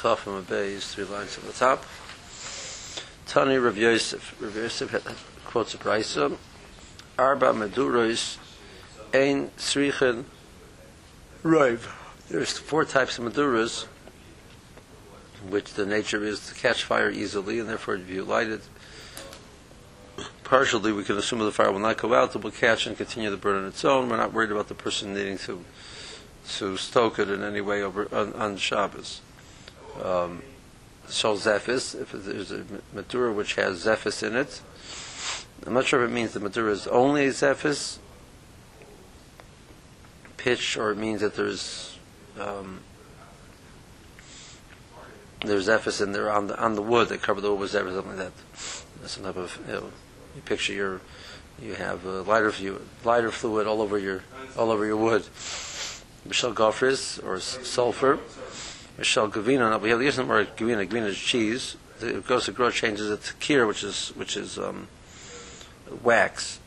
Chaf and three lines at the top. Tani Rav Yosef. Rav Yosef quotes a Brisa. Arba Meduros Ein Srichen Rive. There's four types of Meduras, which the nature is to catch fire easily, and therefore if you light it partially, we can assume the fire will not go out, it will catch and continue to burn on its own. We're not worried about the person needing to to stoke it in any way over on, on Shabbos. Um, Shal Zephis, if there's a Madura which has Zephis in it, I'm not sure if it means the Madura is only a Zephis pitch, or it means that there's um, there's Zephis in there on the on the wood that cover the wood with Zephis, something like that. Some type of you, know, you picture your you have uh, lighter fluid, lighter fluid all over your all over your wood. Michelle Gafris or sulfur. Michelle Gavina. Now we have the isn't more Gavina. Gavina is cheese. The- to grow changes it to kir, which is which is um, wax.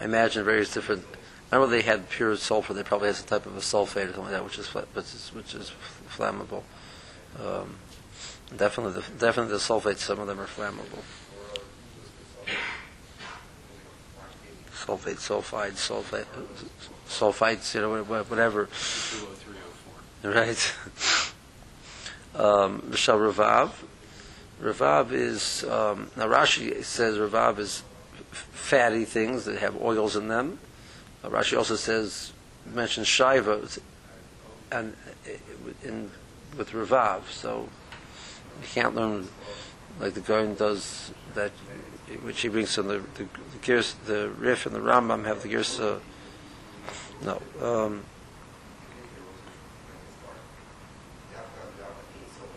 I imagine various different. I don't know they had pure sulfur. They probably had some type of a sulfate or something like that, which is which is, which is flammable. Um, definitely, the, definitely the sulfates. Some of them are flammable. Sulfate, sulfide, sulfate, sulfites. You know, wha- whatever. Right. um, Michelle Ravav. Ravav is um, now Rashi says Ravav is f- fatty things that have oils in them. Uh, Rashi also says mentions Shiva and uh, in with Ravav, so you can't learn like the Gaon does that, which he brings from the the, the, gears, the and the Rambam have the Girsa. No. Um,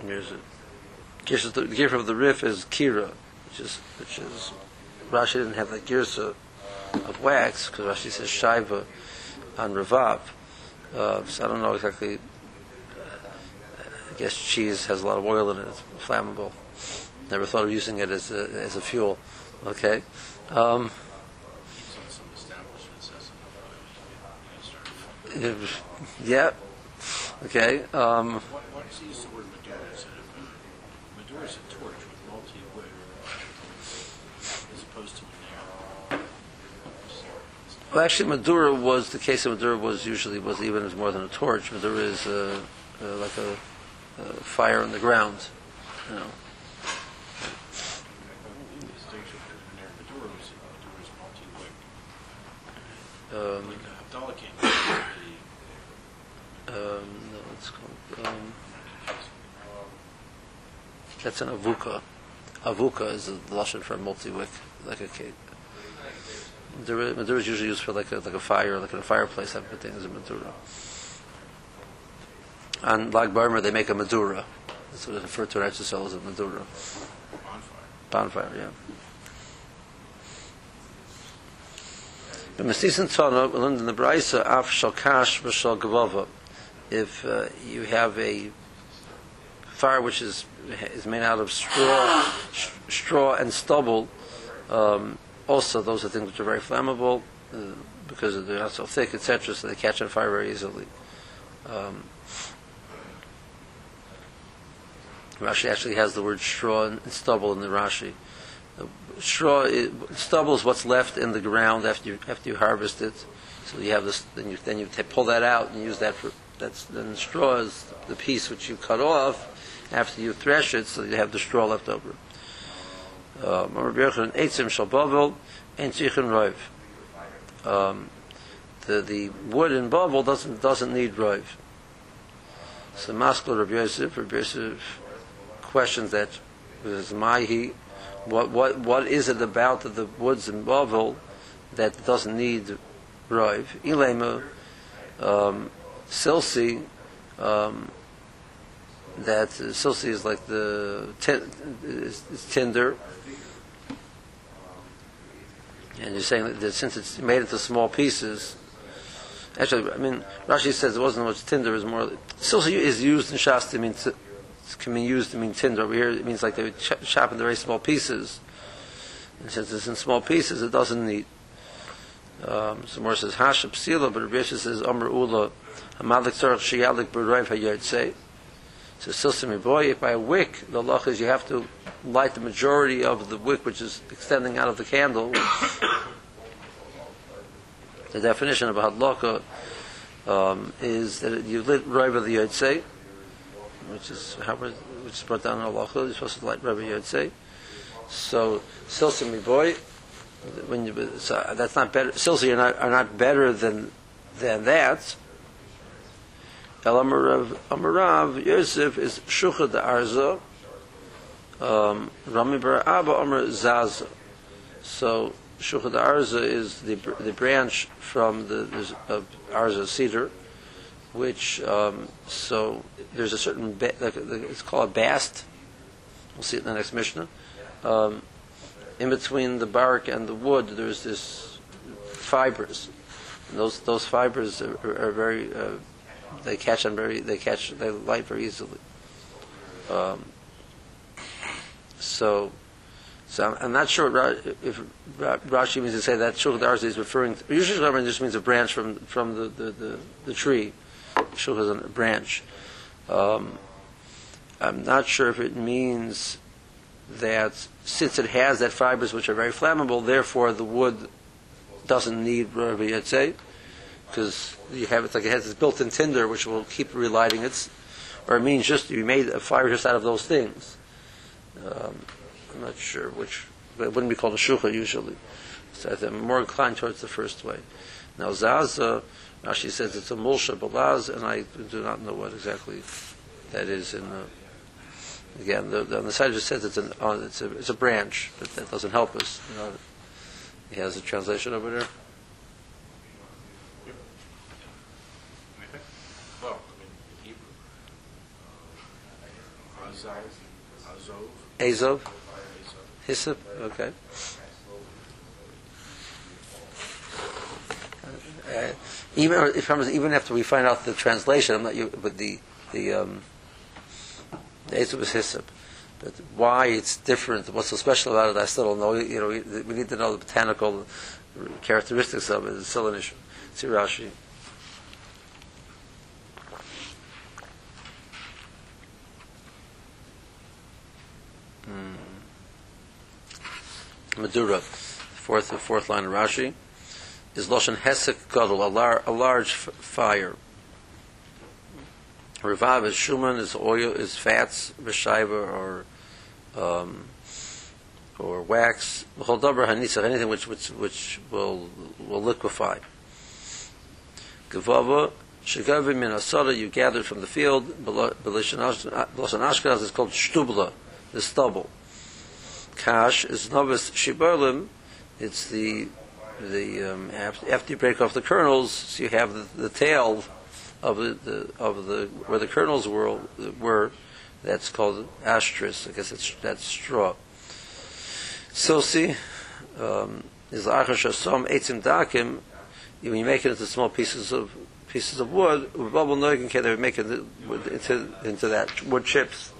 Here's it. The gear of the Rif is Kira, which is which is Rashi didn't have the Girsa of wax because Rashi says Shiva on Ravav. Uh, so I don't know exactly. I guess cheese has a lot of oil in it. It's flammable. Never thought of using it as a, as a fuel. Okay. Um, yeah. Okay. Um, as. Well, actually, Madura was the case of Madura was usually was even more than a torch. Madura is uh, uh, like a, a fire on the ground. You know. The distinction between their Madura is Madura is multi wood. Um, Like Havdalah came um, no, it's called. Um, that's an avuka. Avuka is the lashon for a multi-wick, like a cake. Madura, Madura is usually used for like a like a fire, like in a fireplace type of thing. Is a Madura. On Lag Ba'omer, they make a Madura. That's what it's referred to in Eretz as a Madura. bonfire. Bonfire, yeah. But Mesisin Tzana, learned in the Braisa, Af Shal Kash V'Shal Gavava. If uh, you have a fire which is is made out of straw, sh- straw and stubble, um, also those are things which are very flammable uh, because they're not so thick, etc., so they catch on fire very easily. Um, Rashi actually has the word straw and stubble in the Rashi. The straw, stubble is what's left in the ground after you after you harvest it. So you have this, then you then you ta pull that out and use that for that's then straw is the piece which you cut off after you thresh it, so you have the straw left over. Um. Um, the the wood in bavel doesn't doesn't need roiv. So Maskal Rabbi Yosef, Rabbi Yosef questions that is Mahi, what what what is it about the woods in Bavel that doesn't need roiv? Ilema, um, silsi, um, that uh, silsi is like the tin, is, is tinder, and you're saying that, since it's made into small pieces. Actually, I mean, Rashi says it wasn't much tinder; it was more. Silsi is used in Shas to mean can be used to mean tinder. Over here, it means like they would ch- chop into very small pieces. And since it's in small pieces, it doesn't need. Um, so more says Hashem Psila, but Rabbi Yosef says Amr Ula Hamalik Tzarech Shiyalik B'Rayv HaYotzei. So Silsim Boy, if by a wick, the lach is you have to light the majority of the wick which is extending out of the candle. the definition of a hadlaka um, is that you lit Rayv of the Yotzei, which is how which is brought down in halacha. You're supposed to light the Yotzei. So Silsim Boy, when you so that's not better. Silsi are not are not better than than that. El Amarav Amarav Yosef is Shucha de Arza. Um, Rami Bar Abba Amar Zaza. So Shucha de Arza is the the branch from the, the of Arza cedar, which um, so there's a certain ba- like, it's called a bast. We'll see it in the next Mishnah. Um, in between the bark and the wood, there's this fibers. And those those fibers are, are, very uh, they catch on very they catch they light very easily. Um, so, so I'm, I'm not sure if Rashi means to say that Shulchan Aruch is referring. To, usually, Shulchan just means a branch from from the the, the, the tree. Shulchan is a branch. Um, I'm not sure if it means that since it has that fibers which are very flammable, therefore the wood doesn't need Rabbi Yetzei, because you have it like it has this built-in tinder which will keep relighting it, or it means just you made a fire just out of those things. Um, I'm not sure which, but it wouldn't be called a shucha usually. So I'm more inclined towards the first way. Now Zaza, Rashi says it's a mulsha balaz, and I do not know what exactly that is in the again, the, the, on the side just says it's an uh, it's a it's a branch, but that doesn't help us. You know, he has a translation over there. I mean, in Hebrew. Azov, Azov, Azov, Azov. hyssop. Okay. Uh, even even after we find out the translation, I'm not you, but the the um, the hyssop. But why it's different, what's so special about it, I still don't know. You know, we, we need to know the botanical characteristics of it. It's still an issue. See Rashi. Madura, fourth fourth line of Rashi, is Loshan Hesek Gadol, a, lar- a large f- fire. Revav is Shuman, is oil, is fats, Beshaiva, or um, or wax. B'chol davar hanisach, anything which which which will will liquefy. Gavava shagavi min asada, you gathered from the field. B'loshan Ashkenaz is called shtubla, the stubble. Kash is novice shibalim. It's the the um, after, you break off the kernels, so you have the, the tail of the, the of the where the kernels were were. That's called astris. I guess it's that's straw. Silsi um, is achash asom etzim dakim. When you make it into small pieces of pieces of wood, bubble noikin can they make it into into that wood chips.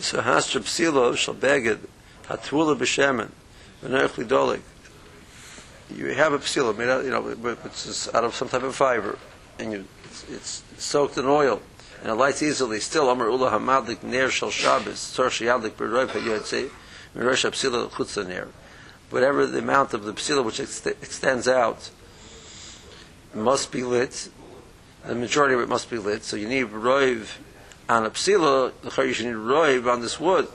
So hastra psilo shall beged hatula b'shemen v'nerch lidolik. You have a psila made out, you know, which is out of some type of fiber, and you, it's, it's soaked in oil, and it lights easily. Still, Amar Ula Hamadlik Ner Shal Shabbos Tzor Sheyadlik B'Roiv HaYotzei Mirosh HaPsila Chutza Ner. Whatever the amount of the psila which ext- extends out must be lit. The majority of it must be lit. So you need roiv on a psila. The you should need roiv on this wood.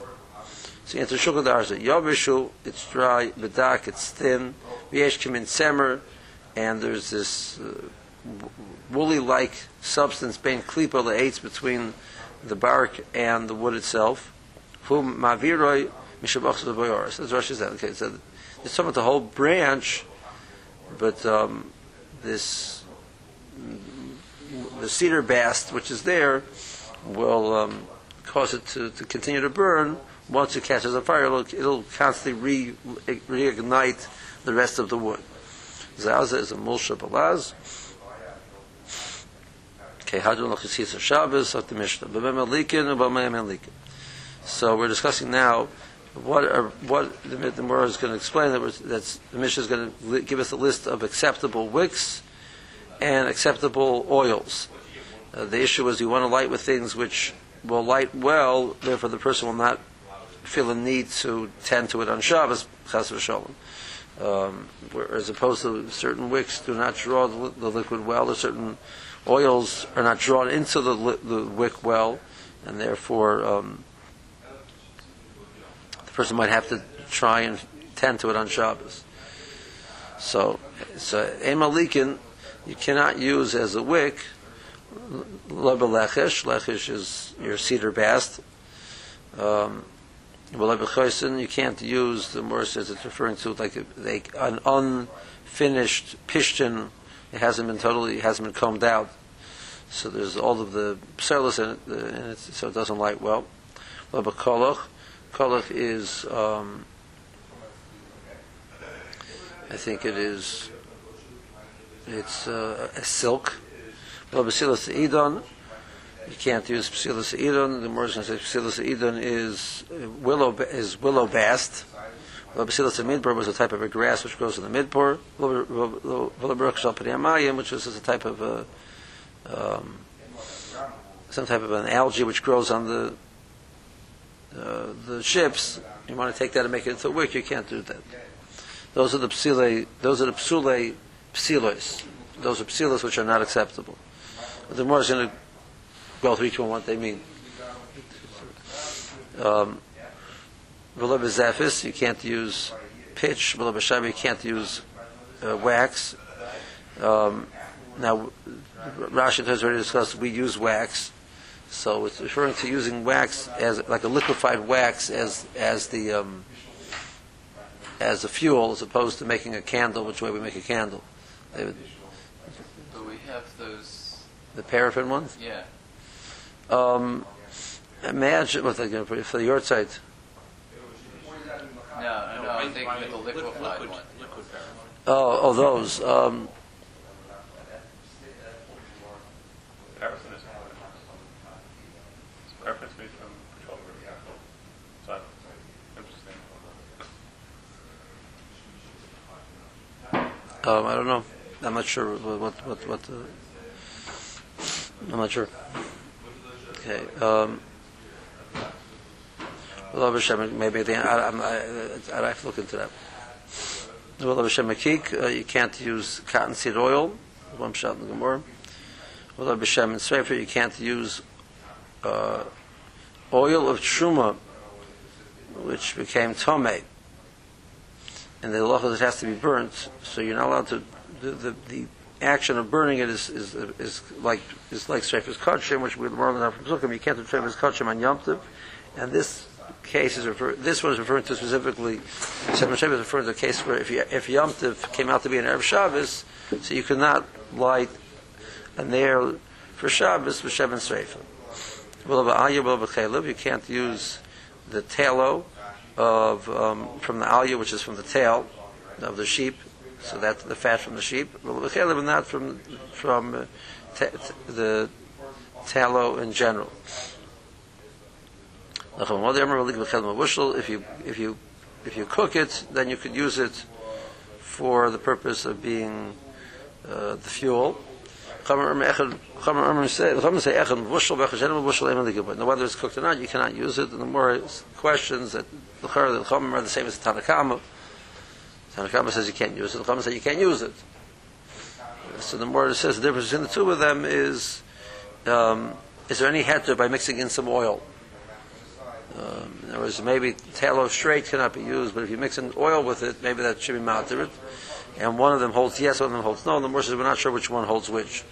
So you enter shulchan darza. Yobishu, it's dry. Bedak, it's thin. V'yesh in semer, and there's this uh, woolly-like substance, bein klipa le'etz, between the bark and the wood itself. Whom maviroi mishabachs le'boyoris. As Rashi said, okay, so it's of the whole branch, but um, this the cedar bast which is there will um, cause it to, to continue to burn. Once it catches on fire, it'll, it'll constantly re, reignite the rest of the wood. Zaza is a mulsha balaz. Okay, hadron l'chesisa Shabbos of the Mishnah. So we're discussing now what are, what the, the is going to explain that that's the Mishnah is going to li- give us a list of acceptable wicks and acceptable oils. Uh, the issue is you want to light with things which will light well, therefore the person will not feel a need to tend to it on Shabbos, chas v'sholem. Um, as opposed to certain wicks do not draw the, the liquid well, or certain oils are not drawn into the, the wick well, and therefore um, the person might have to try and tend to it on Shabbos. So, so emalikin you cannot use as a wick. Leba lechesh, is your cedar bast. Um, you can't use. The Morris says it's referring to like a, like an unfinished pishtin. It hasn't been totally, it hasn't been combed out. So there's all of the pselis in it, in it, so it doesn't light well. Leba koloch, koloch is, um, I think it is, it's uh, a silk. Well, Basilis Edon, you can't use Basilis Edon. The Morris going to say Basilis Edon is uh, willow is willow bast. Well, Midbar was a type of a grass which grows in the Midbar. Willow which is a type of a um, some type of an algae which grows on the uh, the ships. You want to take that and make it into a wick, you can't do that. Those are the psile, those are the psule psilos. Those are psilos which are not acceptable. But the more is going to go through each one what they mean. Um, you can't use pitch. You can't use uh, wax. Um, now, Rashi has already discussed we use wax, so it's referring to using wax as like a liquefied wax as as the um, as a fuel, as opposed to making a candle, which way we make a candle. Would- But we have those, The paraffin ones. yeah. Um, imagine what they're going to put for the yard site. No, no, no, I think with the liquefied liquid, one. liquid. Oh, oh, those. Um, Paraffin is paraffin made from petroleum. So interesting. um, I don't know. I'm not sure what what what. what uh, I'm not sure. Okay. Um, well, Hashem, maybe the, I, I, I have to look into that. Well, Hashem, uh, you can't use cottonseed oil. One shot in the Gemara. Well, Hashem, and Sefer, you can't use uh, oil of truma, which became tomei. And the is it has to be burnt, so you're not allowed to. The, the, the action of burning it is is, is like is like Shreifus Kachim, which we learned now from Zukim. You can't do Shreifus Kachim on Yom Tov, and this case is refer, this one is referring to specifically. Shreifus is referring to a case where if you, if Yom Tov came out to be an Erev Shabbos, so you could not light a nair for Shabbos with Shevin. Well, you can't use the tallow of um, from the alya, which is from the tail of the sheep, so that's the fat from the sheep, but not from from uh, t- the tallow in general. If you if you if you cook it, then you could use it for the purpose of being uh, the fuel. Now, whether it's cooked or not, you cannot use it. And the more questions that the the Chomim are the same as the Tanakama. Tanakama says you can't use it. The Chomim says you can't use it. So the more it says the difference between the two of them is, um, is there any heter by mixing in some oil? Um, in other words, maybe tallow straight cannot be used, but if you mix in oil with it, maybe that should be moderate. And one of them holds yes, one of them holds no. And the more says we're not sure which one holds which.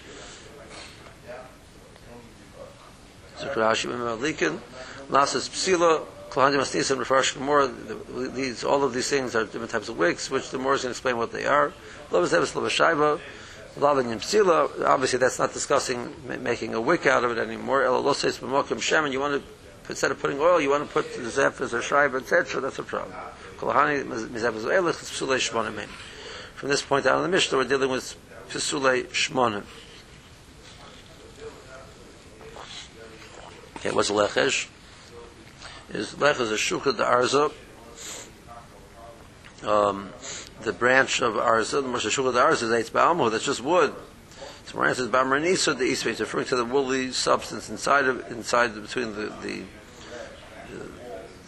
Zukrashi Malikin, Nasas Psila, Kohanim Astis and Refresh Gemara. These all of these things are different types of wicks, which the more is going to explain what they are. Lovas Eves Lavashaiba, Lavin Psila. Obviously, that's not discussing making a wick out of it anymore. Eloloses B'mokim Shem, and you want to instead of putting oil, you want to put the zephyrs or shaiba, etc. That's a problem. Kolahani Mizephes Elech Psulei Shmonim. From this point out in the Mishnah, we're dealing with Psulei Shmonim. Okay, what's lechesh? Is lech is a shukha de arza, um, the branch of Arza, the Moshe Shulad Arza is Eitz Ba'amu, that's just wood. So it says Ba'marnisa, the East it's referring to the woolly substance inside of inside between the the,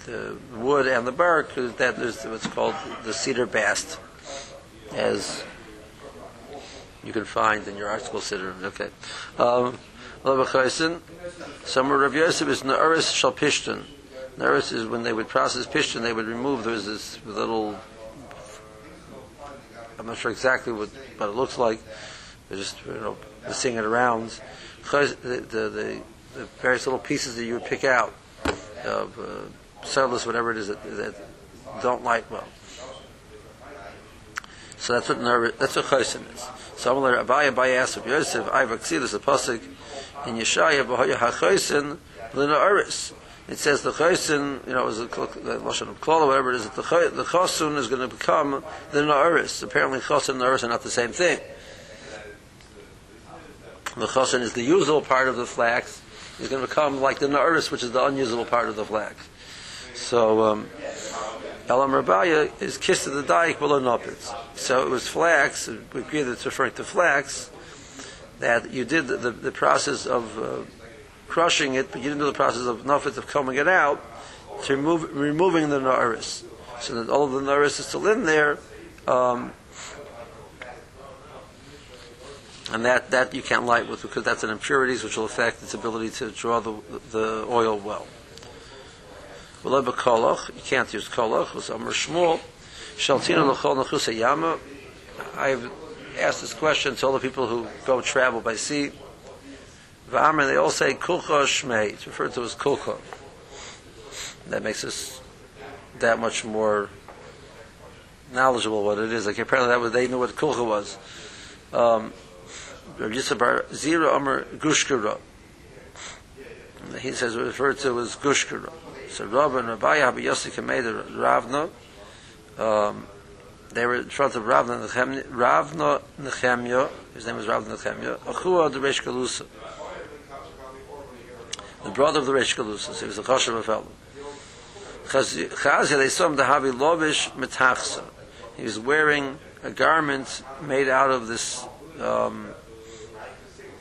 the, wood and the bark. That is what's called the cedar bast, as you can find in your article cedar. Okay. Um, Somewhere Rav Yosef is Na'aris Shal Pishtan. Is when they would process Pishtan, they would remove, there was this little, I'm not sure exactly what, what it looks like, they're just, you know, seeing it around. The, the, the, the various little pieces that you would pick out of uh, cellulose, whatever it is that, that don't light well. So that's what nerv- that's what chaysim is. So I'm like Abaya Abaya asked of Yosef, I vaxilus a pasuk in Yeshaya b'hoya hachaysin l'na oris. It says the chaysin, you know, is a lashon klal, whatever it is, the the chasun is going to become the na'aris. Apparently, chasun and na'aris are not the same thing. The chasun is the usable part of the flax. It's going to become like the na'aris, which is the unusable part of the flax. So, um, Elam Rabaya is kissed to the dike below nopitz. So it was flax, we agree that it's referring to flax, that you did the, the, the process of uh, crushing it, but you didn't do the process of nopitz of combing it out, to remove, removing the naris. So that all of the naris is still in there, um, and that, that you can't light with because that's an impurities which will affect its ability to draw the, the oil well. V'lo b'kolach, you can't use kolach, was Amr Shmuel, Shaltina nechusa. I've asked this question to all the people who go travel by sea. V'amr, they all say kulcha shmei, it's referred to as kulcha. That makes us that much more knowledgeable what it is. Like apparently that was, they knew what kulcha was. Um, Zira Amr Gushkara. He says referred to as Gushkara. So Rav and Rabbi Rabbi Yossi Ravna. Um, they were in front of Ravna Nechemya. Ravna Nechemya. His name was Ravna Nechemya. Achua the Reish Galusa. The brother of the Reish Galusa. So he was a Choshev of fellow. Chazia, they saw him to have a lovish metachsa. He was wearing a garment made out of this um,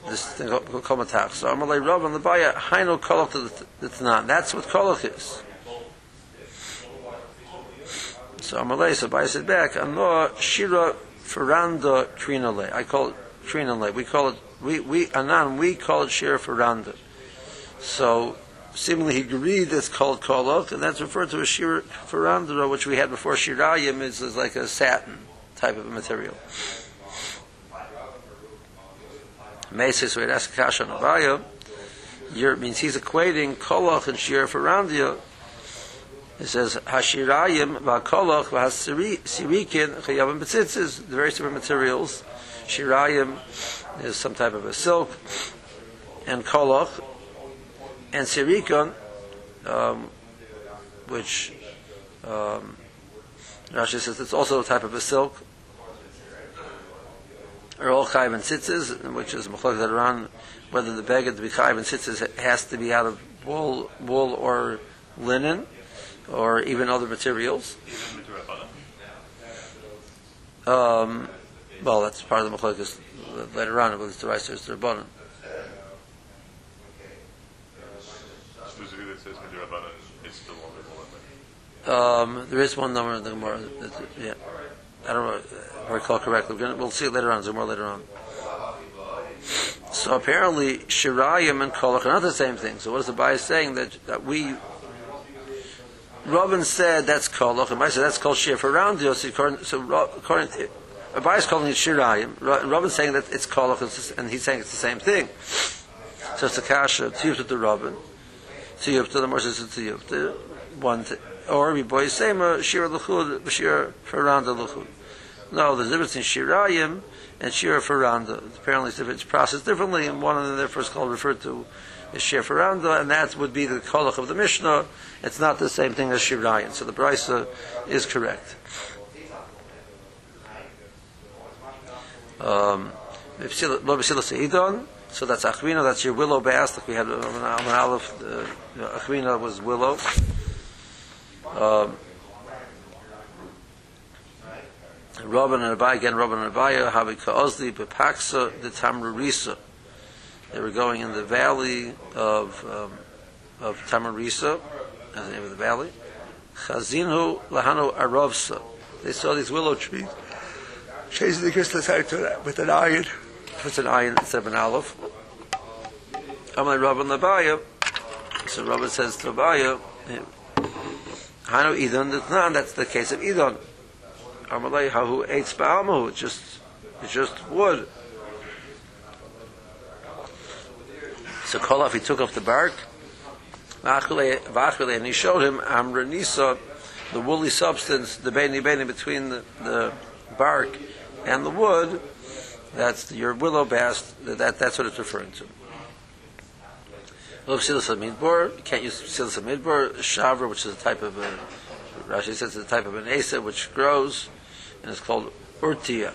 this thing called komatach. So Amalei Rav and the Baya Haino Kolach to the Tanan. That's what Kolach is. So Amalei, so Baya said back, Ano Shira Feranda Trinale. I call it Trinale. We call it, we, we, Anan, we call it Shira Feranda. So, seemingly he agreed it's called Kolach, and that's referred to as Shira Feranda, which we had before Shirayim is, is like a satin type of material. Mesis where that's Kasha Nabaya, Yer means he's equating Kolach and Shir for It says Hashirayim v'Kolach v'Hasirikin Chayavim Betzitzis, the very different materials. Shirayim is some type of a silk, and Kolach, and Sirikon, um, which um, Rashi says it's also a type of a silk, are all chayv and which is machlok around whether the beggar to be chayv and has to be out of wool, wool or linen, or even other materials. Um, well, that's part of the machlok later on, whether it's the rice or the rabbanon. Specifically, it it's the. Um, there is one number in the Gemara. Yeah, I don't know if I recall correctly. Gonna, we'll see it later on. Zimmer later on. So apparently, Shirayim and Kolach are not the same thing. So what is the bias saying that, that we? Robin said that's Kolach, and I said that's called Shir for round So according, so according Abai is calling it Shirayim. Ro- Robin's saying that it's Kolach, and he's saying it's the same thing. So it's a kasha. Tiyuv to Robin. Tiyuv to the more says Tiyuv to one. To, or we boy same Shir Luchud, Shir for round Luchud. No, there's a difference in Shirayim and Shir Faranda. Apparently, it's, processed differently, and one of them, therefore, is called referred to as Shir Faranda, and that would be the kolach of the Mishnah. It's not the same thing as Shirayim. So the Brisa is correct. Um, so that's Achvina, that's your willow like we had an Aleph, uh, Achvina was willow. Um, Rabban and Abai, again Rabban and Abai, Habi Ka'ozli, Bepaksa, the Tamrurisa. They were going in the valley of, um, of Tamarisa, that's the name of the valley. Chazinu Lahanu Arovsa. They saw these willow trees. Chasing the crystal with an iron. Instead of an olive. Amalei Rabban Labaya. So Rabban says to Abaya, Hanu Idon, that's the case of Idon. Amalei Hahu Eitz Ba'almu, it's just, it's just wood. So Kolaf, he took off the bark, Vachile, and he showed him Amranisa, the woolly substance, the beni beni between the, the bark and the wood, that's your willow bast, that, that's what it's referring to. Can't use Silas Midbor, Shavra, which is a type of a, Rashi says it's a type of an Asa which grows, and it's called Urtia.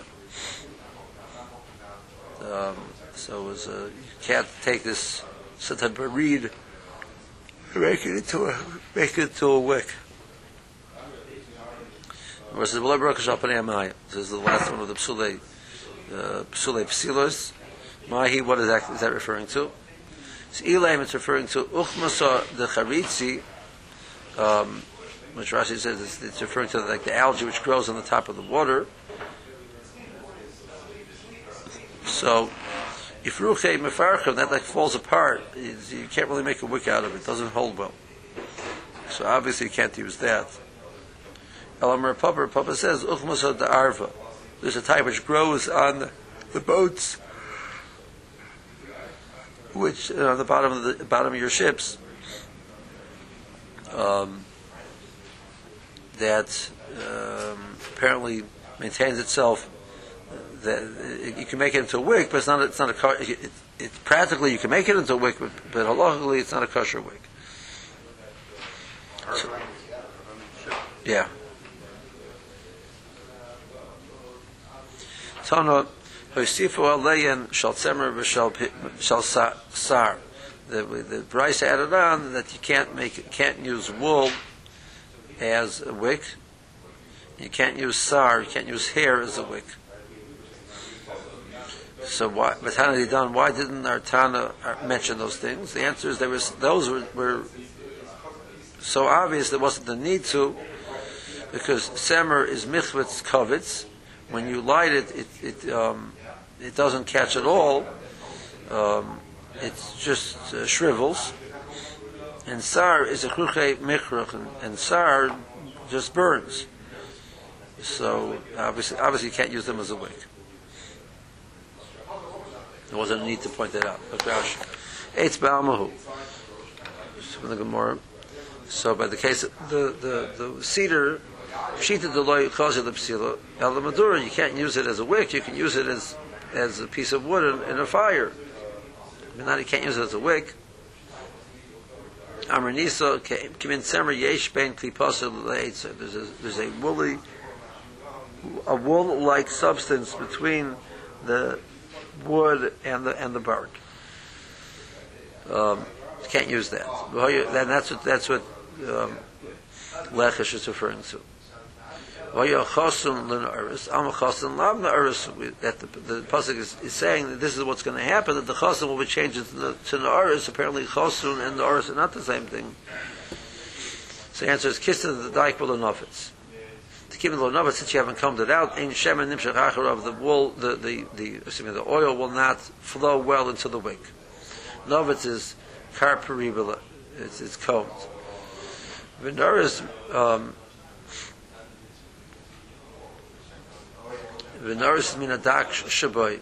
Um, so it was a, you can't take this such a reed make it into a make it into a wick. Versus This is the last one of the Psule uh, Psule Psilos. Mahi, what is that, is that referring to? So Elaim, it's referring to Uchmasa the Charitzi, um, which Rashi says it's, it's referring to like the algae which grows on the top of the water. So if ruche mefarchim, that like falls apart, you can't really make a wick out of it. It doesn't hold well. So obviously you can't use that. Elamar Papa, Papa says, Uchmasod the arva. There's a type which grows on the boats, which uh, on the bottom of the bottom of your ships, um, that um, apparently maintains itself that you can make it into a wick, but it's not. It's not a. It, it, practically you can make it into a wick, but, but halachically it's not a kosher wick. So, yeah. Tana hoisifu aleyan shal tzemer v'shal sar. The the Bryce added on that you can't make can't use wool as a wick. You can't use sar. You can't use hair as a wick. So why, done? Why didn't our Tana uh, mention those things? The answer is there was those were, were so obvious there wasn't the need to, because semer is michvitz kovitz. When you light it, it it, um, it doesn't catch at all. Um, it just uh, shrivels. And sar is a kruche mikruch, and, and sar just burns. So obviously, obviously, you can't use them as a wick. There wasn't a need to point that out. Eitz Ba'amahu. From the Gemara. So by the case the, the, the cedar, Shita Deloy calls it the Psila, El Madura, you can't use it as a wick, you can use it as, as a piece of wood in, in a fire. But not you can't use it as a wick. Amraniso, Kimin Semer Yesh Ben Klipasa There's a there's a woolly a wool like substance between the wood and the and the bark. Um, can't use that. Then that's what that's what um, lechish is referring to. That the, the pasuk is, is, saying that this is what's going to happen. That the chosun will be changed to the to the Apparently, chosun and the are not the same thing. So the answer is kistin the dike will to keep low no, since you haven't combed it out, ein shemen nimshach of the wool, the the the me, the oil will not flow well into the wick. Novitz is carperibula, it's it's combed. Venaris um, Venaris minadak shaboy.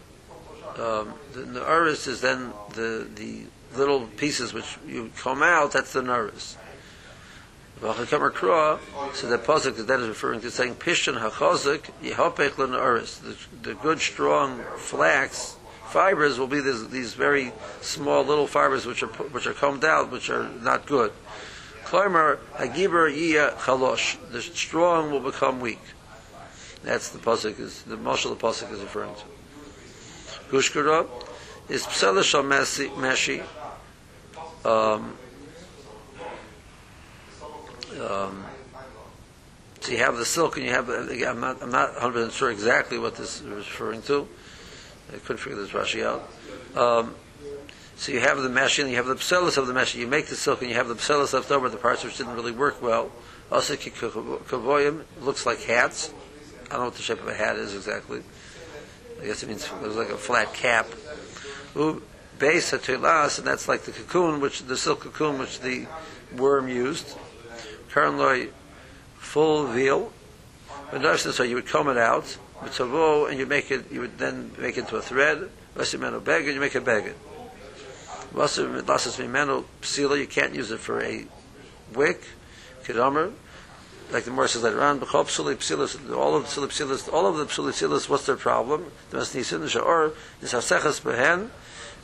Um, the Naris is then the the little pieces which you comb out. That's the Naris. So the pasuk is referring to saying pishon hachozik yehopech lenaris. The good strong flax fibers will be these, these very small little fibers which are which are combed out, which are not good. Kloimer hagiber iya chalosh. The strong will become weak. That's the pasuk is the marshal the pasuk is referring to. Gushkara is pselish meshi. Um, um, So you have the silk, and you have. I'm not. I'm not 100 percent sure exactly what this is referring to. I couldn't figure this Rashi out. Um, so you have the mesh, and you have the pselis of the mesh. You make the silk, and you have the pselis left over, the parts which didn't really work well. Also, kavoyim looks like hats. I don't know what the shape of a hat is exactly. I guess it means it was like a flat cap. Base hatilas, and that's like the cocoon, which the silk cocoon which the worm used. Currently, full veal. So you would comb it out, and you make it. You would then make it into a thread. Vasimeno beg, and you make a beged. Psila, you can't use it for a wick. Kedomer, like the Morris says later on, all of the psilas, all of the psilas, what's their problem? The masnisin, the sha'or, is haseches behen,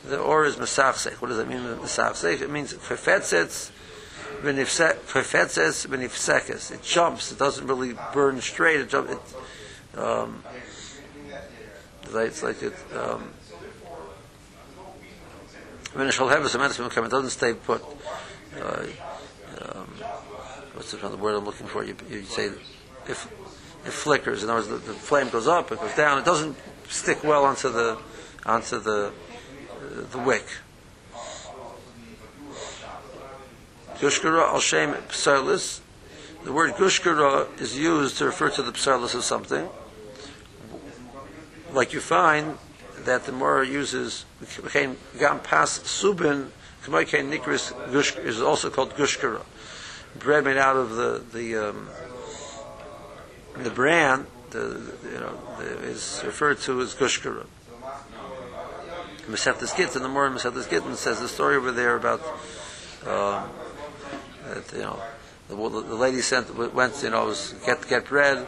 the or is mesachsech. What does that mean, mesachsech? It means chafetzets, chafetzes, benifsekes. It jumps, it doesn't really burn straight, it jumps, it, um, it's like it, um, when it shall have a medicine it doesn't stay put. Uh, what's the, word I'm looking for? You, you say if it flickers. In other words, the, the, flame goes up, it goes down. It doesn't stick well onto the onto the uh, the wick. Gushkara al shem. The word gushkara is used to refer to the psalis of something. Like you find that the Mora uses gam pas subin nikris is also called gushkara. Bread made out of the the um, the bran, the you know, the, is referred to as gushkara. Maseches Gittin, the Mora Maseches Gittin says the story over there about um, that you know the, the lady sent went you know was get get bread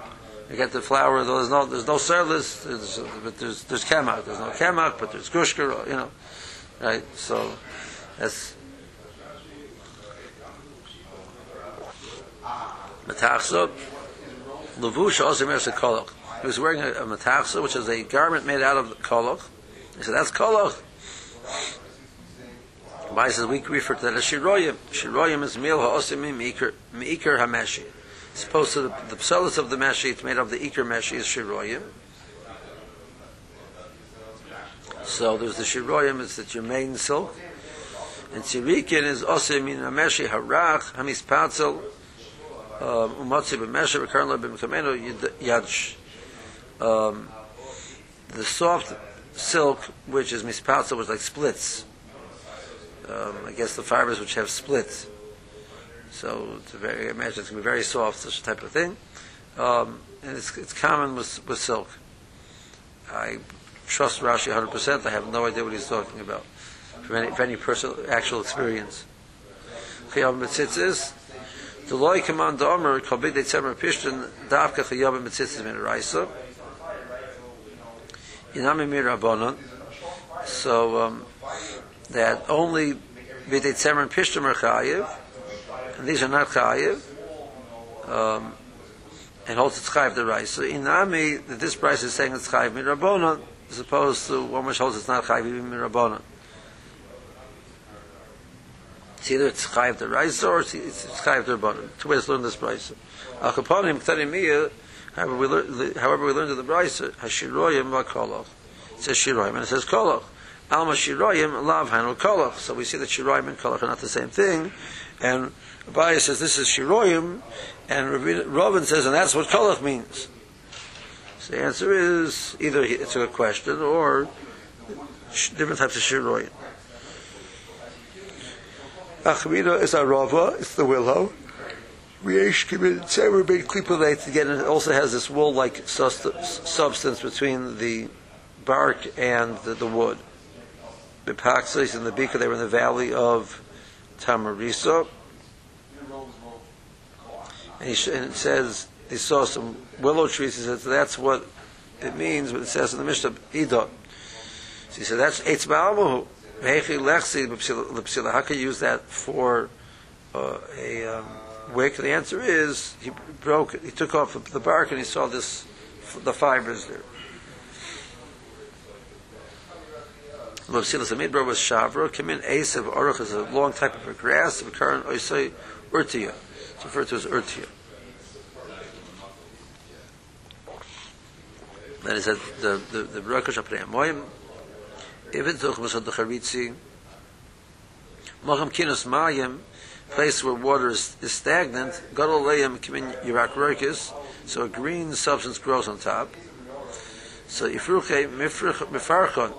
get the flour. There's no there's no service, there's, but there's there's kemak. There's no kemak, but there's gushker. You know, right? So that's matachsa. Levush also means a. He was wearing a, a which is a garment made out of kolach. He said that's kolach. Why says we refer to that as shiroyim. Shiroyim is mil ha'osim meikar hameshi It's supposed to the, the psalis of the meshi, it's made of the ikar meshi, is shiroyim. So there's the shiroyim, it's the germain silk. And tzirikin is also min meshi harach, hamis patzel, um, b'mkameno yadsh. Um, the soft silk, which is mispatzel, was like splits. Um, I guess the fibers which have splits. So it's very, I imagine it's going to be very soft, such a type of thing. Um, and it's, it's common with, with silk. I trust Rashi 100%. I have no idea what he's talking about from any, from any personal, actual experience. Chayam Metzitzis, the loy command detzemer pishtin, davka Rabbanon. So, um, that only bidei tzemer are chayiv, and these are not chayiv, um, and holds it's the rice. So in Ami, this price is saying it's chayiv mirabona, as opposed to one which holds it's not chayiv mirabona. It's either it's chayiv the rice or it's, it's chayiv the rabbanon. Two ways to learn this price. Al kaponim ktarim However, we learn, however, we learned in the Brisa, Hashiroyim v'koloch. It says Shiroyim, and it says Koloch. Alma Shiroyim lav hanu Koloch. So we see that Shiroyim and Koloch are not the same thing, and Abaye says this is Shiroyim, and Robin says, and that's what Kolach means. So the answer is either it's a question or different types of Shiroyim. Achmina is Arava, it's the willow. Riesh Kibin Tzemer Ben Klipolate, again, it also has this wool like substance between the bark and the, the wood. Bipaxis and the Bika, they were in the valley of Tamarisa and, he, and it says he saw some willow trees. He says that's what it means. What it says in the Mishnah, Ida. So he said that's Eitz Ba'amuhu. How can you use that for uh, a um, wick? The answer is he broke it. He took off the bark and he saw this, the fibers there. Mavsilas Amidbar was Shavra. Kamin Asav Aruch is a long type of a grass of current Oisai Urtia. It's referred to as urtia. Then he said the the the It's Uchmas of the Charitzi, Mocham Kinus Mayim, place where water is, is stagnant, Gadol Leim Kimin Yirak Roikis, so a green substance grows on top. So Ifruche Mifarchon,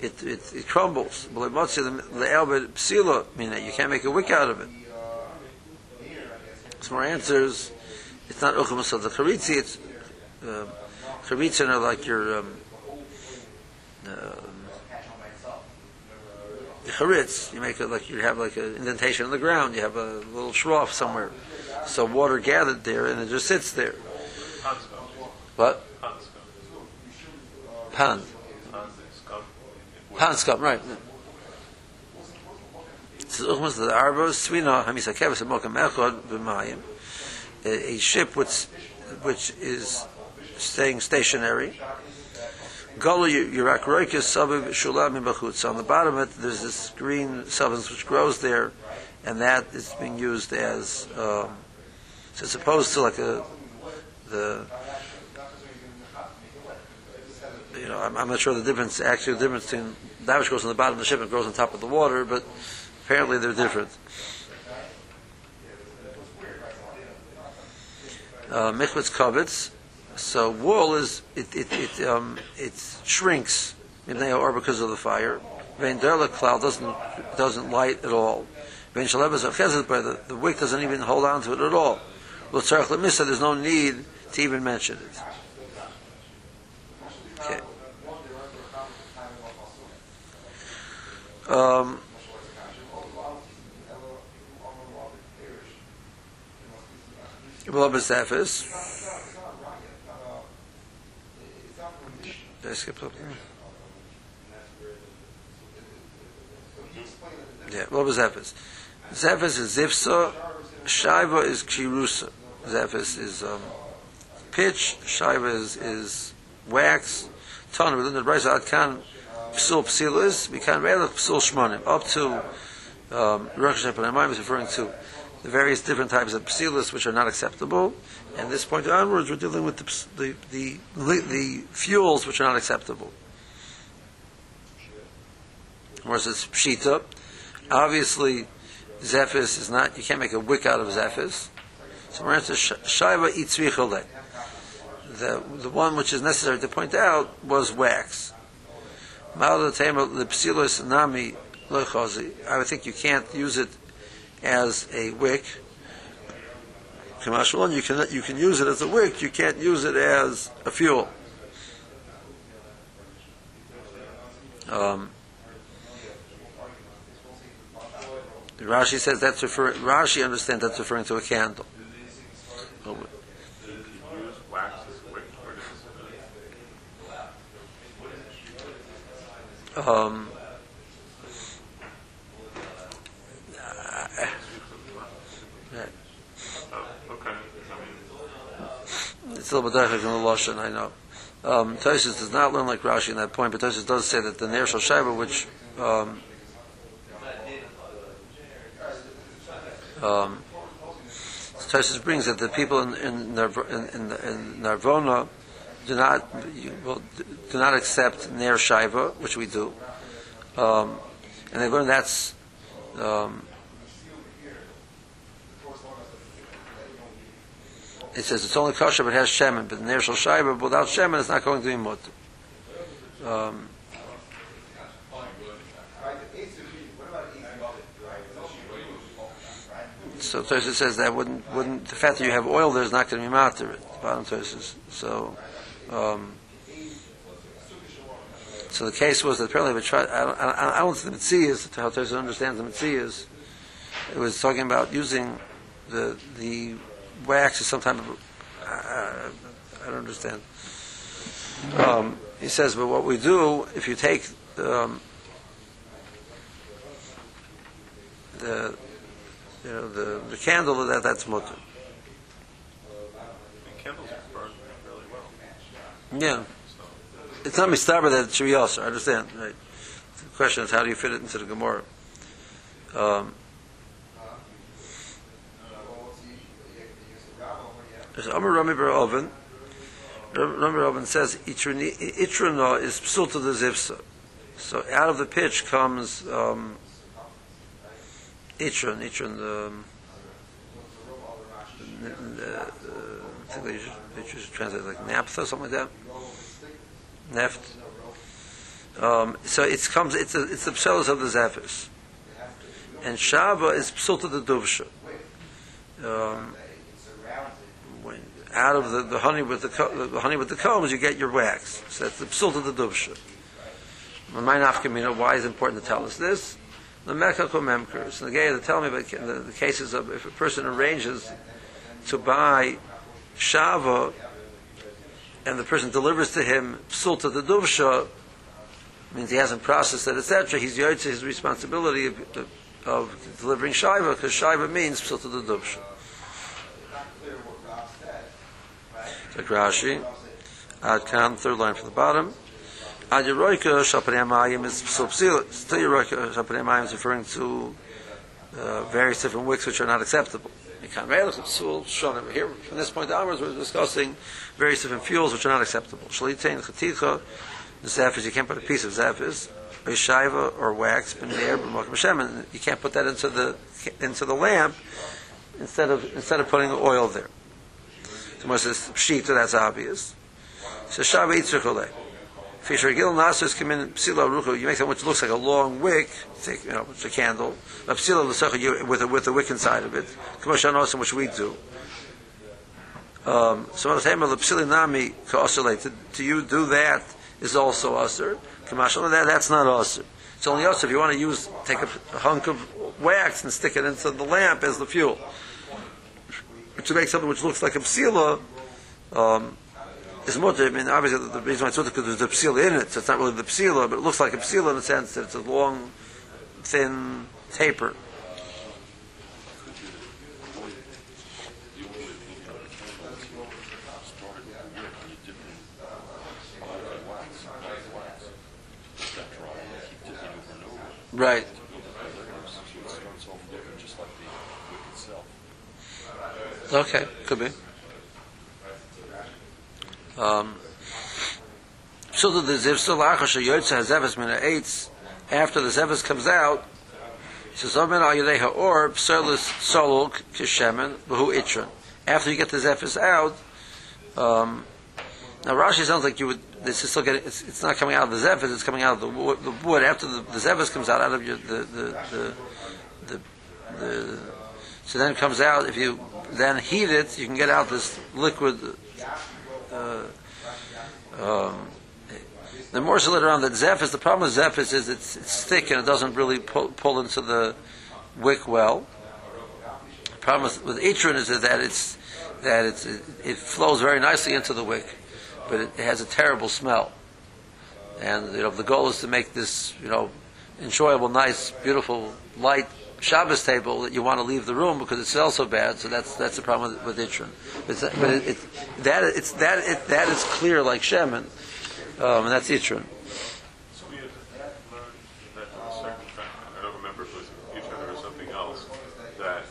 it, it, it crumbles. Le'elbet Psila, meaning you can't make a wick out of it. Some more answers, it's not Uchmas of the Charitzi, it's uh, Charitzi are like your um, uh, charitz, you make it like you have like an indentation in the ground, you have a little shroff somewhere. So water gathered there and it just sits there. What? Pan. Pan scum, right. A ship which, which is staying stationary. On the bottom of it, there's this green substance which grows there, and that is being used as, um, so it's opposed to like a, the, you know, I'm, I'm not sure the difference, actually the difference between that which grows on the bottom of the ship and grows on top of the water, but apparently they're different. Uh, Kovitz, so wool is it it it um it shrinks or because of the fire. Vein derla cloud doesn't doesn't light at all. Vein shalebas by the the wick doesn't even hold on to it at all. Well, tzarich lemisa, there's no need to even mention it. Okay. Um, Well, Did I skip something? Yeah, what was Zephys? Zephys is Zipsa, Shiva is Kirusa. Zephys is um, pitch, Shiva is, is wax, Tana, within the Brisa Adkan, Psul Psil is, we can Melech Psul Shmonim, up to um, Rosh Hashanah is referring to the various different types of psilas which are not acceptable, and this point onwards, we're dealing with the, the, the, the fuels which are not acceptable. Whereas pshita, obviously, zephys is not, you can't make a wick out of zephys. So we're answer shaiva itzrichole. The, the one which is necessary to point out was wax. I would think you can't use it as a wick. Kamashulon, you can you can use it as a wick. You can't use it as a fuel. Um, Rashi says that's referring. Rashi understands that's referring to a candle. Um, It's a little bit different in the Lashon, I know. Um, Tosis does not learn like Rashi in that point, but Tosis does say that the Ner Shal which um, um, Tosis brings that the people in in, in, in, in Narvona do not well, do not accept Ner Shaiva, which we do, um, and they learn that's um, it says it's only kosher but it has shemen, but ner shel shayba without shemen it's not going to be mut. Um, so Tosis says that wouldn't wouldn't the fact that you have oil there is not going to be matter. Bottom Tosis. So. Um, so the case was that apparently tried. I don't, I don't see the mitzias how Tosis understands the mitzias. It was talking about using the the wax is some type of. Uh, I don't understand. Um, he says, but what we do, if you take um, the, you know, the, the candle, that that's mutter. Candles burn really well. Yeah. It's not mistaber that it should be also. I understand. Right. The question is, how do you fit it into the Gemara? Um, There's Amar Rami Bar Oven. Remember, Robin says itruna is psul to the zivsa. So out of the pitch comes um, itron, itron. Um, uh, I think they should, they should translate like naphtha, something like that. Neft. Um, so it comes. It's a, it's the pselos of the zephys, and shava is psul to the. Um, out of the, the honey with the, co- the honey with the combs, you get your wax. So that's the psul to the duvsha. My nafkamina, why is it important to tell us this? The mekako memkers. The guy to tell me about the, the cases of if a person arranges to buy shava and the person delivers to him psul to the duvsha, means he hasn't processed it, etc. He's yotze his responsibility of, of delivering shiva because shiva means psul to the duvsha. Like Rashi, Ad Kan, third line from the bottom. Ad Yeroika Shapanemayim is subsil. Still Yeroika Shapanemayim is referring to uh, various different wicks which are not acceptable. Here, from this point onwards, we're discussing various different fuels which are not acceptable. Shalitein, Chaticha, Zephys, you can't put a piece of Zephys, or Shiva, or wax, Benair, B'Mokam you can't put that into the, into the lamp instead of, instead of putting oil there. So it says Pshita, that's obvious. So Shava Yitzchak Fisher Gil Nasers come in Psila Ruchu, you make something which looks like a long wick, take, you know, it's a candle. A Psila L'Secha with a, with a wick inside of it. Kamoshan Osim, which we do. Um, so the Psili Nami Ka'osile, to you do that is also Asr. Kamashal, that, that's not Asr. It's only Asr if you want to use, take a, a hunk of wax and stick it into the lamp as the fuel. To make something which looks like a Psila, um, is mutter. I mean, obviously, the, reason why it's mutter because there's a psila in it, so it's not really the psila, but it looks like a psila in the sense that it's a long, thin taper. Right. Okay, could be. Um, so the zivsa lachash yotza hazeves min eitz after the zeves comes out. Says Omen al haor kishemen itron. After you get the zephys out, um, now Rashi sounds like you would. This is still getting. It's, it's not coming out of the zephys. It's coming out of the wood. The wood after the, the comes out, out of your the the the, the, the so then comes out. If you then heat it, you can get out this liquid uh, um, the more so later on that Zephys, the problem with Zephys is it's, it's thick and it doesn't really pull, pull into the wick well. The problem with, with is that it's that it's, it, it, flows very nicely into the wick, but it, it has a terrible smell. And you know the goal is to make this you know enjoyable, nice, beautiful, light Shabbos table that you want to leave the room because it smells so bad. So that's that's the problem with, with. Um and that's Itron. But, it, was it, or something else, that it's that it, that is clear like Shemin, um, and that's Itron. So we had learned that a certain time, I don't remember if it was Itron or something else, that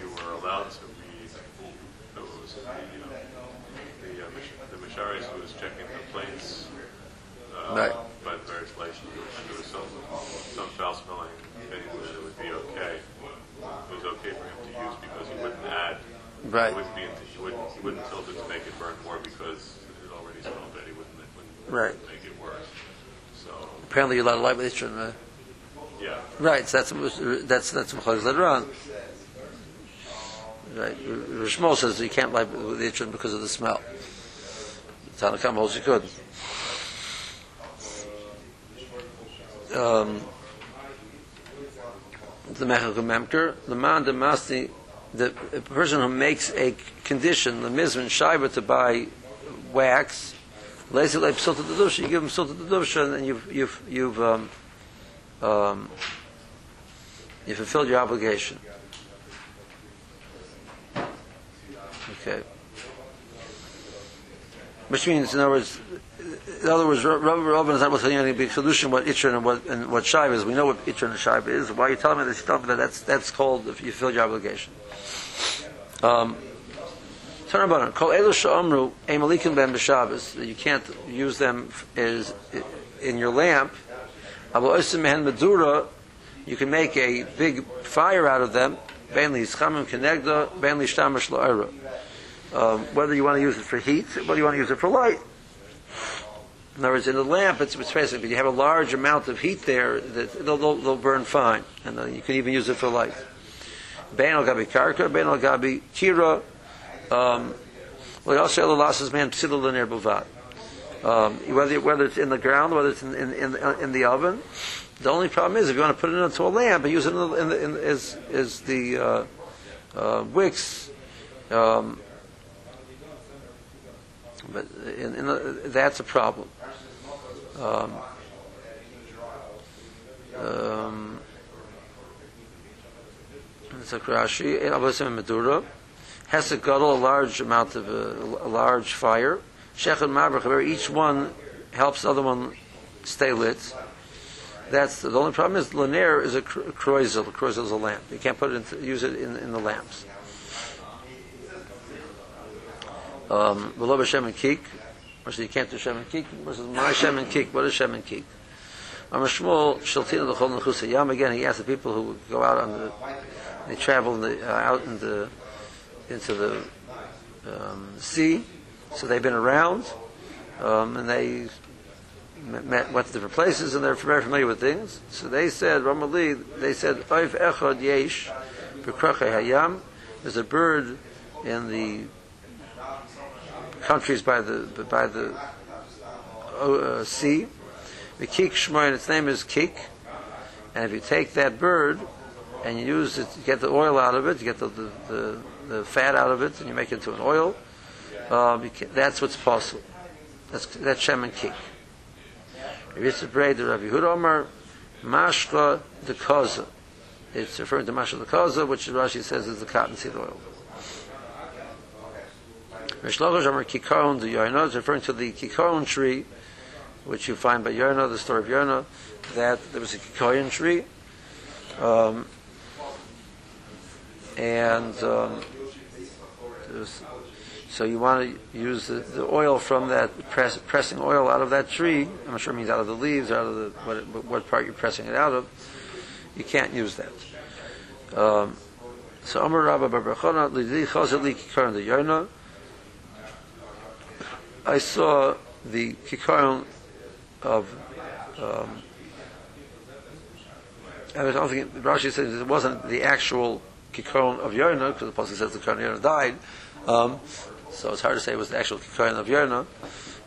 you were allowed to read. It was the you know, the uh, the Misharis who was checking the plates uh, Right. by the various places, and there was some some foul smelling things that it would be okay. It was okay for him to use because he wouldn't add. Right. He wouldn't be. He wouldn't. He wouldn't tilt it to make it burn more because it already smelled bad. He wouldn't. It wouldn't Right. make it worse. So Apparently, you're allowed to light with Itron. Right? yeah. Right, so that's that's that's Mechalik later on. Right, Rishmo says you can't light with Itron because of the smell. Tanakam holds you could. Um, the Mechalik Memker, the man the masti, the person who makes a condition, the mizman shaiba to buy wax, lazy like psota the dusha, you give him psota the dusha, and then you've you've you've um, um, you fulfilled your obligation. Okay. Which means, in other words, in other words, Rabban is not able to tell you any big solution what Itron and what and what Shiva is. We know what Itron and Shiva is. Why are you telling me this? You tell me that that's that's called if you fulfill your obligation. Um, Tanabanan, Kol Elu Sha'omru, Emalikin Ben B'Shabbos, you can't use them as in your lamp. Abo Osim Mehen Medura, you can make a big fire out of them. Ben Li Yischamim Kenegda, Ben Li Shtamash La'era. Um, whether you want to use it for heat, whether you want to use it for light. In other words, in the lamp, it's, basically, but you have a large amount of heat there they'll, they'll, they'll burn fine, and uh, you can even use it for light. Ben al gabi karka, ben al gabi kira. Um. Um, whether whether it's in the ground, whether it's in in, in, in the oven. The only problem is if you want to put it into a lamp and use it in the, in the, in, as as the uh, uh, wicks. Um, but in, in the, that's a problem. Um, um, it's a Rashi, Abasim Medura, has to guddle a large amount of uh, a large fire. Shechet Mabrach, each one helps the other one stay lit. That's the, the only problem is lanier is a kroizel. Kroizel is a lamp. You can't put it into, use it in, in the lamps. Um, and Kik, or so you can't do Shem and Kik. Versus my Shem and Kik. What is Shem and Kik? Amar Shmuel Shaltina L'chol Nechusa Yam. Again, he asked the people who go out on the, they travel in the, uh, out in the, into the um, sea. So they've been around, um, and they met, went to different places, and they're very familiar with things. So they said, Ramali, they said, Oif Echad Yesh, Hayam. There's a bird in the countries by the by the uh, sea. The kik shmoy, its name is kik. And if you take that bird and you use it, you get the oil out of it, you get the, the, the, the fat out of it, and you make it into an oil. Um, can, that's what's possible. That's that's shem and kik. Omer, mashka the koza. It's referring to mashka the koza, which Rashi says is the cottonseed oil. Mishlochosh Omer kikaron the Yoina is referring to the kikaron tree, which you find by Yona, the story of Yona, that there was a kikaron tree, um, and um, was, so you want to use the, the oil from that press, pressing oil out of that tree. I'm sure it means out of the leaves, out of the what, what part you're pressing it out of. You can't use that. Um, so Amar Rabba Bar Bar Chana Lidi Chazali Kikaron the Yona. I saw the Kikaron of. Um, I don't think Rashi says it wasn't the actual Kikaron of Yona because the Pasuk says the Kikaron of Yona died. Um, so it's hard to say it was the actual Kikaron of Yona.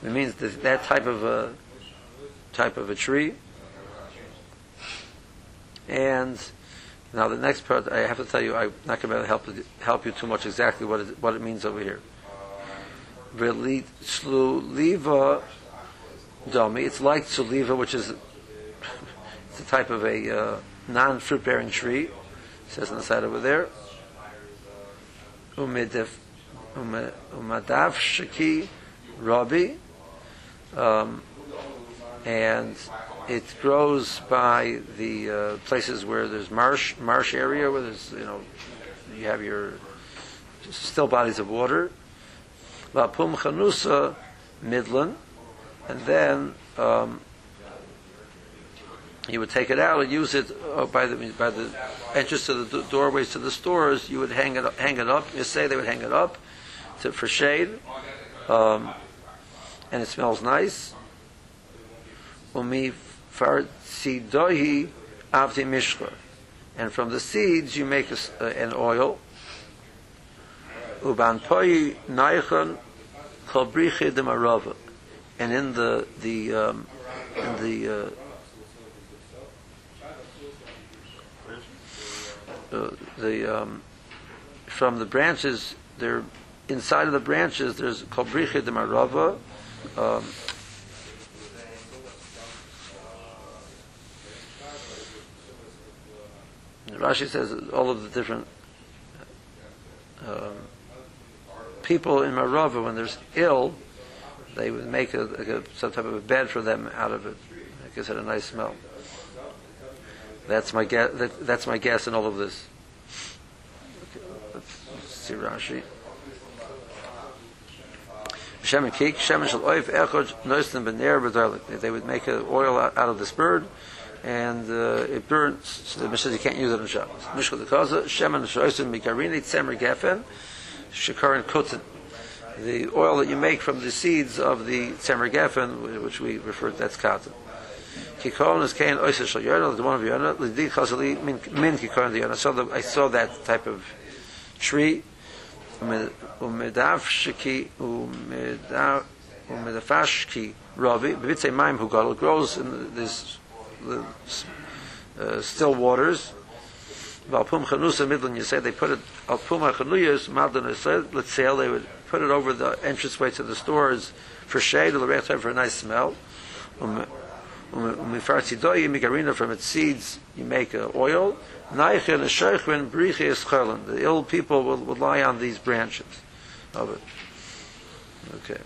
It means that, that type of a type of a tree. And now the next part, I have to tell you, I'm not going to help help you too much exactly what it, what it means over here. Sluliva domi. It's like suliva, which is it's a type of a uh, non-fruit bearing tree. It says on the side over there. Umadav shaki rabi. Um, and it grows by the uh, places where there's marsh marsh area where there's you know you have your still bodies of water. Vapum chanusa midlan, and then um, you would take it out and use it uh, by the by the entrance to the doorways to the stores. You would hang it hang it up. You say they would hang it up to, for shade, um, and it smells nice. Umi fartzidohi avti mishcha, and from the seeds you make a, uh, an oil. Uban poi naichon chalbriche de marava, and in the the um, in the uh, uh, the um, from the branches there inside of the branches there's chalbriche de marava. Um, Rashi says all of the different um, people in Marava, when they're ill, they would make a, a, some type of a bed for them out of it. It gives it a nice smell. That's my guess. That, that's my guess in all of this. Okay, let's see Rashi. They would make an oil out, of this bird, and uh, it burns. So the Mishnah you can't use it on Shabbos shikar and kutin, the oil that you make from the seeds of the tzemer gefen, which we refer to as cotton. Kikoron is kain oisa shal yonah, the one of yonah, l'di chazali min kikoron the yonah. So the, I saw that type of tree. Umedav shiki, umedav, umedafashki ravi, b'vitzei maim hugadol, grows in this, the, uh, still waters, Valpum chanusa midlan, you say they put it, alpum chanuyas, madlan let's say they would put it over the entranceway to the stores for shade, or the for a nice smell. Um, um, Umifartzidoyi migarina from its seeds, you make uh, oil. The ill people will, will lie on these branches of it. Okay.